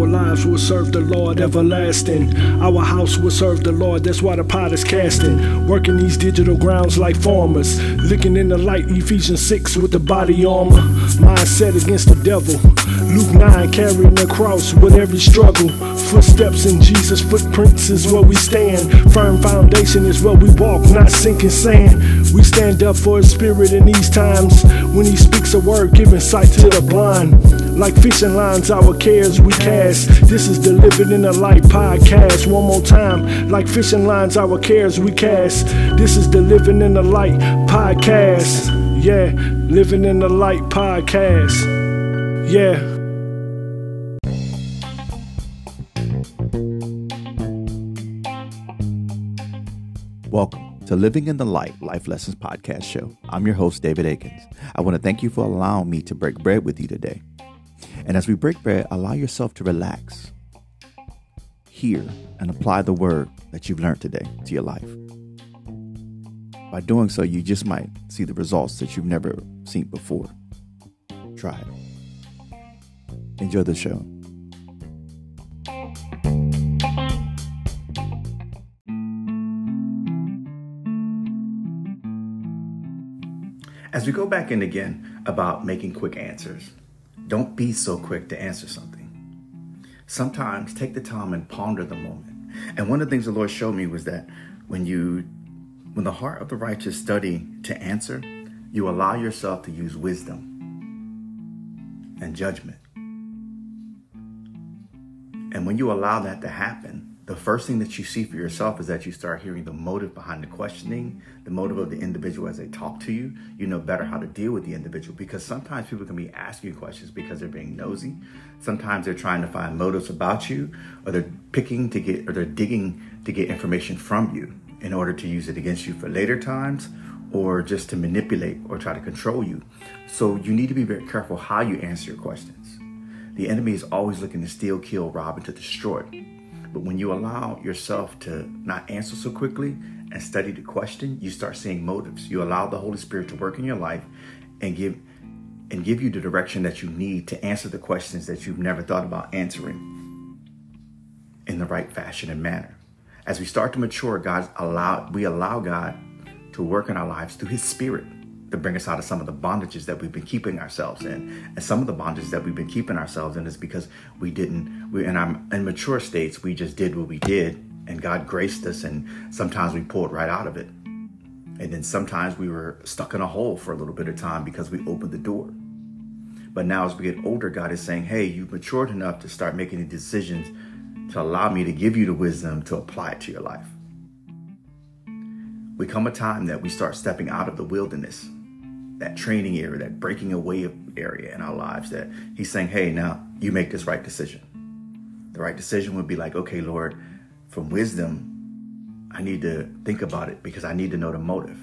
Our lives will serve the Lord everlasting. Our house will serve the Lord, that's why the pot is casting. Working these digital grounds like farmers. Looking in the light, Ephesians 6 with the body armor. Mindset against the devil. Luke 9 carrying the cross with every struggle. Footsteps in Jesus' footprints is where we stand. Firm foundation is where we walk, not sinking sand. We stand up for his spirit in these times. When he speaks a word, giving sight to the blind. Like fishing lines, our cares we cast. This is the Living in the Light podcast. One more time. Like fishing lines, our cares we cast. This is the Living in the Light podcast. Yeah, Living in the Light podcast. Yeah. Welcome to Living in the Light Life Lessons Podcast Show. I'm your host, David Eakins. I want to thank you for allowing me to break bread with you today. And as we break bread, allow yourself to relax, hear, and apply the word that you've learned today to your life. By doing so, you just might see the results that you've never seen before. Try it. Enjoy the show. As we go back in again about making quick answers, don't be so quick to answer something. Sometimes take the time and ponder the moment. And one of the things the Lord showed me was that when you when the heart of the righteous study to answer, you allow yourself to use wisdom and judgment. And when you allow that to happen, the first thing that you see for yourself is that you start hearing the motive behind the questioning, the motive of the individual as they talk to you. You know better how to deal with the individual because sometimes people can be asking questions because they're being nosy. Sometimes they're trying to find motives about you, or they're picking to get, or they're digging to get information from you in order to use it against you for later times or just to manipulate or try to control you. So you need to be very careful how you answer your questions. The enemy is always looking to steal, kill, rob, and to destroy. But when you allow yourself to not answer so quickly and study the question, you start seeing motives. You allow the Holy Spirit to work in your life and give and give you the direction that you need to answer the questions that you've never thought about answering in the right fashion and manner. As we start to mature, God allow we allow God to work in our lives through his spirit to bring us out of some of the bondages that we've been keeping ourselves in. And some of the bondages that we've been keeping ourselves in is because we didn't, we in our immature states, we just did what we did and God graced us and sometimes we pulled right out of it. And then sometimes we were stuck in a hole for a little bit of time because we opened the door. But now as we get older, God is saying, hey, you've matured enough to start making the decisions to allow me to give you the wisdom to apply it to your life. We come a time that we start stepping out of the wilderness that training area, that breaking away area in our lives that he's saying, hey, now you make this right decision. The right decision would be like, okay, Lord, from wisdom, I need to think about it because I need to know the motive.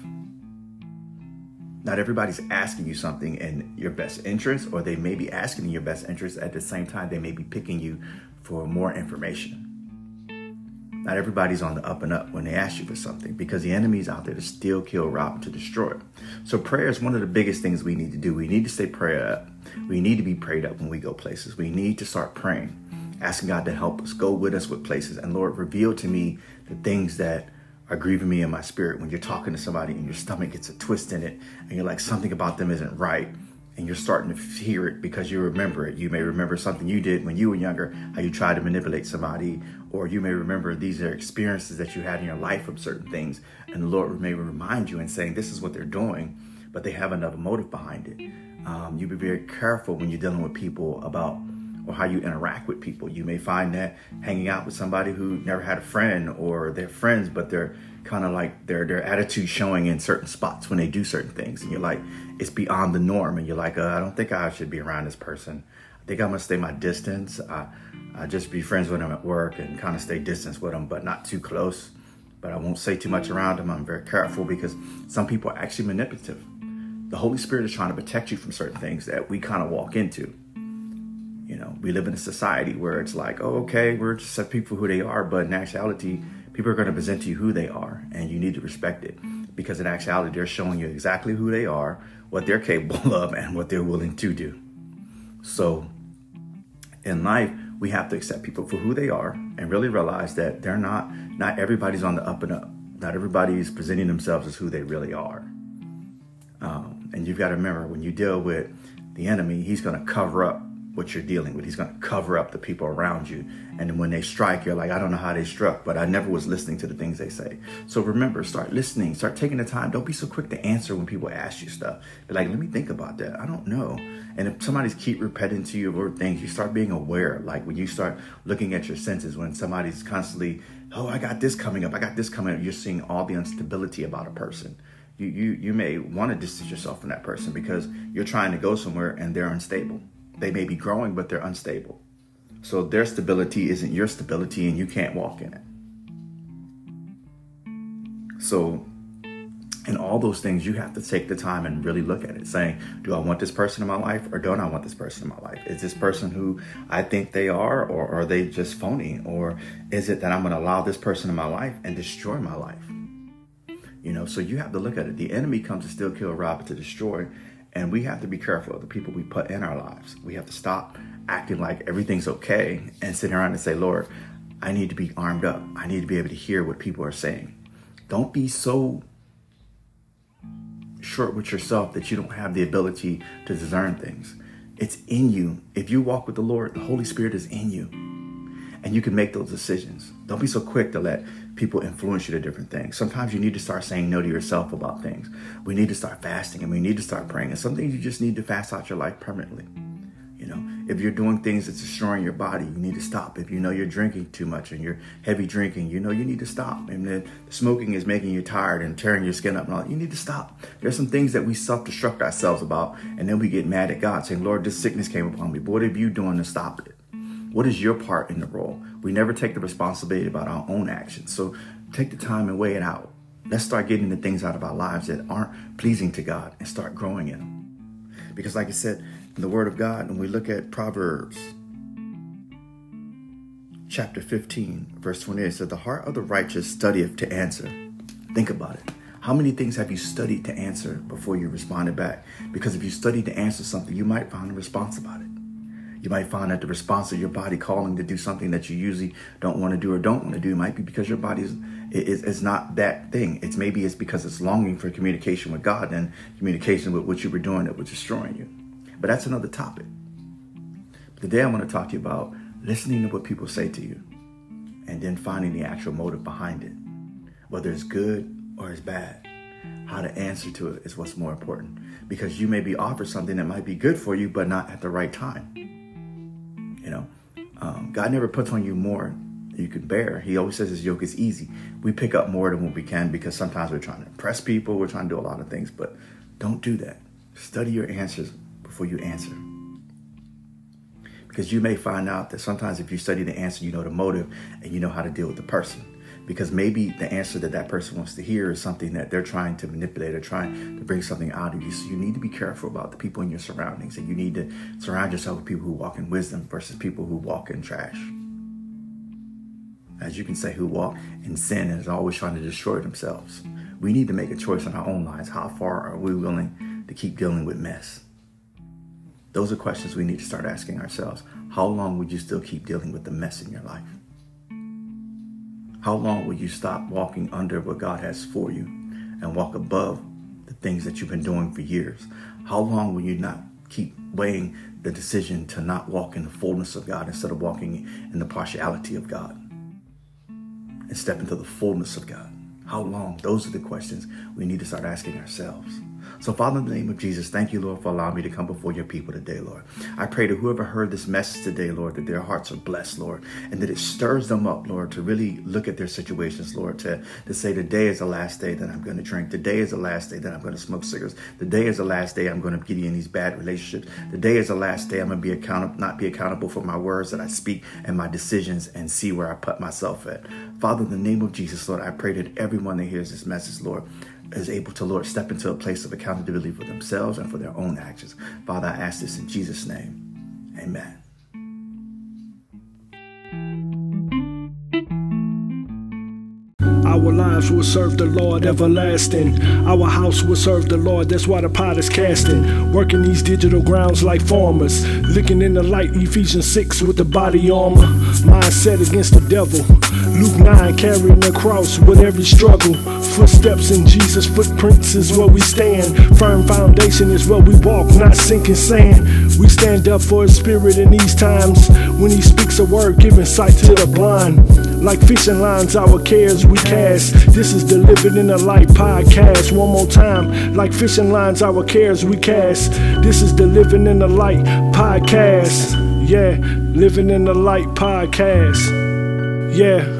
Not everybody's asking you something in your best interest, or they may be asking in your best interest at the same time, they may be picking you for more information. Not everybody's on the up and up when they ask you for something because the enemy's out there to steal, kill, rob, and to destroy. So prayer is one of the biggest things we need to do. We need to stay prayed up. We need to be prayed up when we go places. We need to start praying, asking God to help us, go with us with places. And Lord, reveal to me the things that are grieving me in my spirit when you're talking to somebody and your stomach gets a twist in it and you're like, something about them isn't right and you're starting to hear it because you remember it. You may remember something you did when you were younger, how you tried to manipulate somebody, or you may remember these are experiences that you had in your life of certain things, and the Lord may remind you and saying, This is what they're doing, but they have another motive behind it. Um, you be very careful when you're dealing with people about or how you interact with people. You may find that hanging out with somebody who never had a friend or they're friends, but they're kind of like their their attitude showing in certain spots when they do certain things, and you're like, it's beyond the norm, and you're like, uh, I don't think I should be around this person. I think I'm gonna stay my distance. I, I just be friends with them at work and kind of stay distance with them, but not too close. But I won't say too much around them. I'm very careful because some people are actually manipulative. The Holy Spirit is trying to protect you from certain things that we kind of walk into. You know, we live in a society where it's like, oh, okay, we're just people who they are, but in actuality, people are going to present to you who they are, and you need to respect it because in actuality, they're showing you exactly who they are, what they're capable of, and what they're willing to do. So, in life, we have to accept people for who they are and really realize that they're not, not everybody's on the up and up. Not everybody's presenting themselves as who they really are. Um, and you've got to remember when you deal with the enemy, he's going to cover up what you're dealing with. He's going to cover up the people around you. And when they strike, you're like, I don't know how they struck, but I never was listening to the things they say. So remember, start listening, start taking the time. Don't be so quick to answer when people ask you stuff. Be like, let me think about that. I don't know. And if somebody's keep repeating to you or things, you start being aware. Like when you start looking at your senses, when somebody's constantly, oh, I got this coming up, I got this coming up, you're seeing all the instability about a person. You, you, you may want to distance yourself from that person because you're trying to go somewhere and they're unstable. They may be growing, but they're unstable. So their stability isn't your stability, and you can't walk in it. So, in all those things, you have to take the time and really look at it, saying, Do I want this person in my life, or don't I want this person in my life? Is this person who I think they are, or are they just phony? Or is it that I'm going to allow this person in my life and destroy my life? You know, so you have to look at it. The enemy comes to steal, kill, rob, to destroy. And we have to be careful of the people we put in our lives. We have to stop acting like everything's okay and sit around and say, Lord, I need to be armed up. I need to be able to hear what people are saying. Don't be so short with yourself that you don't have the ability to discern things. It's in you. If you walk with the Lord, the Holy Spirit is in you. And you can make those decisions. Don't be so quick to let people influence you to different things. Sometimes you need to start saying no to yourself about things. We need to start fasting and we need to start praying. And some things you just need to fast out your life permanently. You know, if you're doing things that's destroying your body, you need to stop. If you know you're drinking too much and you're heavy drinking, you know you need to stop. And then smoking is making you tired and tearing your skin up and all, you need to stop. There's some things that we self-destruct ourselves about, and then we get mad at God saying, Lord, this sickness came upon me. What have you doing to stop it? What is your part in the role? We never take the responsibility about our own actions. So take the time and weigh it out. Let's start getting the things out of our lives that aren't pleasing to God and start growing in them. Because, like I said, in the Word of God, when we look at Proverbs chapter 15, verse 28, it said, The heart of the righteous studieth to answer. Think about it. How many things have you studied to answer before you responded back? Because if you studied to answer something, you might find a response about it. You might find that the response of your body calling to do something that you usually don't want to do or don't want to do might be because your body is, is, is not that thing. It's maybe it's because it's longing for communication with God and communication with what you were doing that was destroying you. But that's another topic. But today I want to talk to you about listening to what people say to you and then finding the actual motive behind it, whether it's good or it's bad. How to answer to it is what's more important because you may be offered something that might be good for you, but not at the right time. Um, God never puts on you more than you can bear. He always says his yoke is easy. We pick up more than what we can because sometimes we're trying to impress people, we're trying to do a lot of things, but don't do that. Study your answers before you answer. Because you may find out that sometimes if you study the answer, you know the motive and you know how to deal with the person because maybe the answer that that person wants to hear is something that they're trying to manipulate or trying to bring something out of you. So you need to be careful about the people in your surroundings and you need to surround yourself with people who walk in wisdom versus people who walk in trash. As you can say, who walk in sin and is always trying to destroy themselves. We need to make a choice in our own lives. How far are we willing to keep dealing with mess? Those are questions we need to start asking ourselves. How long would you still keep dealing with the mess in your life? How long will you stop walking under what God has for you and walk above the things that you've been doing for years? How long will you not keep weighing the decision to not walk in the fullness of God instead of walking in the partiality of God and step into the fullness of God? How long? Those are the questions we need to start asking ourselves. So, Father, in the name of Jesus, thank you, Lord, for allowing me to come before your people today, Lord. I pray to whoever heard this message today, Lord, that their hearts are blessed, Lord, and that it stirs them up, Lord, to really look at their situations, Lord, to, to say, today is the last day that I'm going to drink. Today is the last day that I'm going to smoke cigarettes. Today is the last day I'm going to get in these bad relationships. Today is the last day I'm going to be accountable, not be accountable for my words that I speak and my decisions and see where I put myself at. Father, in the name of Jesus, Lord, I pray that everyone that hears this message, Lord, is able to, Lord, step into a place of accountability for themselves and for their own actions. Father, I ask this in Jesus' name. Amen. Our lives will serve the Lord everlasting. Our house will serve the Lord, that's why the pot is casting. Working these digital grounds like farmers. Looking in the light, Ephesians 6 with the body armor. Mindset against the devil. Luke 9 carrying the cross with every struggle. Footsteps in Jesus' footprints is where we stand. Firm foundation is where we walk, not sinking sand. We stand up for his spirit in these times. When he speaks a word, giving sight to the blind. Like fishing lines, our cares we cast. This is the Living in the Light podcast. One more time. Like fishing lines, our cares we cast. This is the Living in the Light podcast. Yeah, Living in the Light podcast. Yeah.